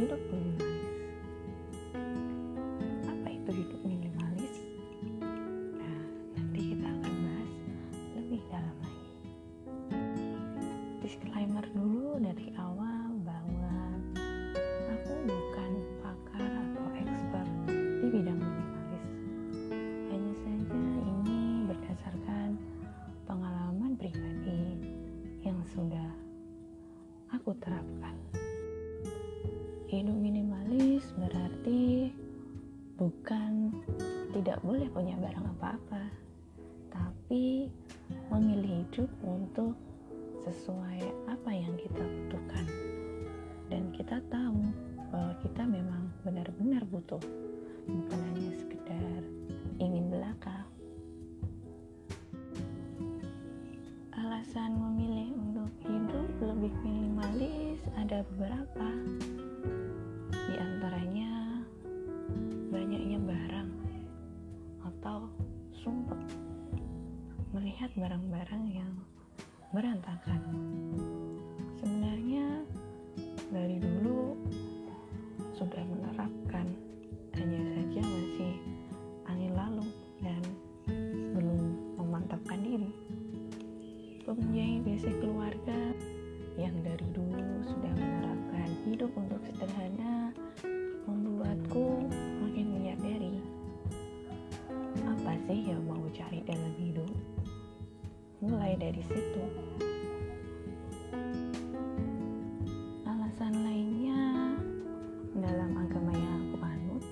hidup minimalis. Apa itu hidup minimalis? Nah nanti kita akan bahas lebih dalam lagi. Disclaimer dulu dari awal bahwa aku bukan pakar atau expert di bidang minimalis. Hanya saja ini berdasarkan pengalaman pribadi yang sudah aku terapkan. Hidup minimalis berarti bukan tidak boleh punya barang apa-apa, tapi memilih hidup untuk sesuai apa yang kita butuhkan. Dan kita tahu bahwa kita memang benar-benar butuh bukan hanya sekedar ingin belaka. Alasan memilih untuk hidup lebih minimalis ada beberapa melihat barang-barang yang berantakan. Sebenarnya dari dulu sudah menerapkan, hanya saja masih angin lalu dan belum memantapkan diri. Mempunyai basic keluarga yang dari dulu sudah menerapkan hidup untuk sederhana membuatku makin menyadari apa sih yang mau cari dalam hidup mulai dari situ. Alasan lainnya dalam agama yang aku anut,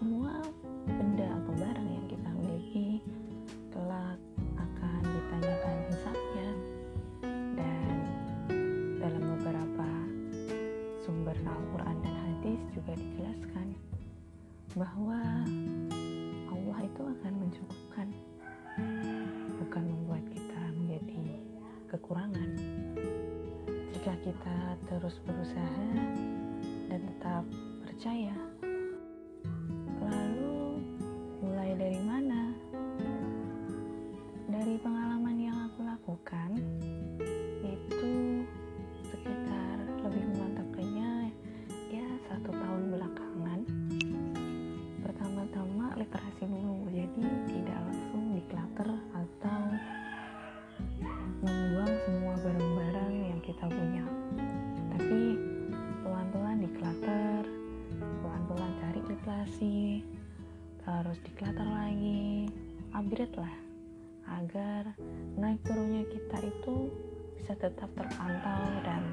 semua benda atau barang yang kita miliki kelak akan ditanyakan hisapnya dan dalam beberapa sumber Al-Quran dan hadis juga dijelaskan bahwa Allah itu akan mencukupkan kita terus berusaha dan tetap percaya, upgrade lah. Agar naik turunnya kita itu bisa tetap terpantau dan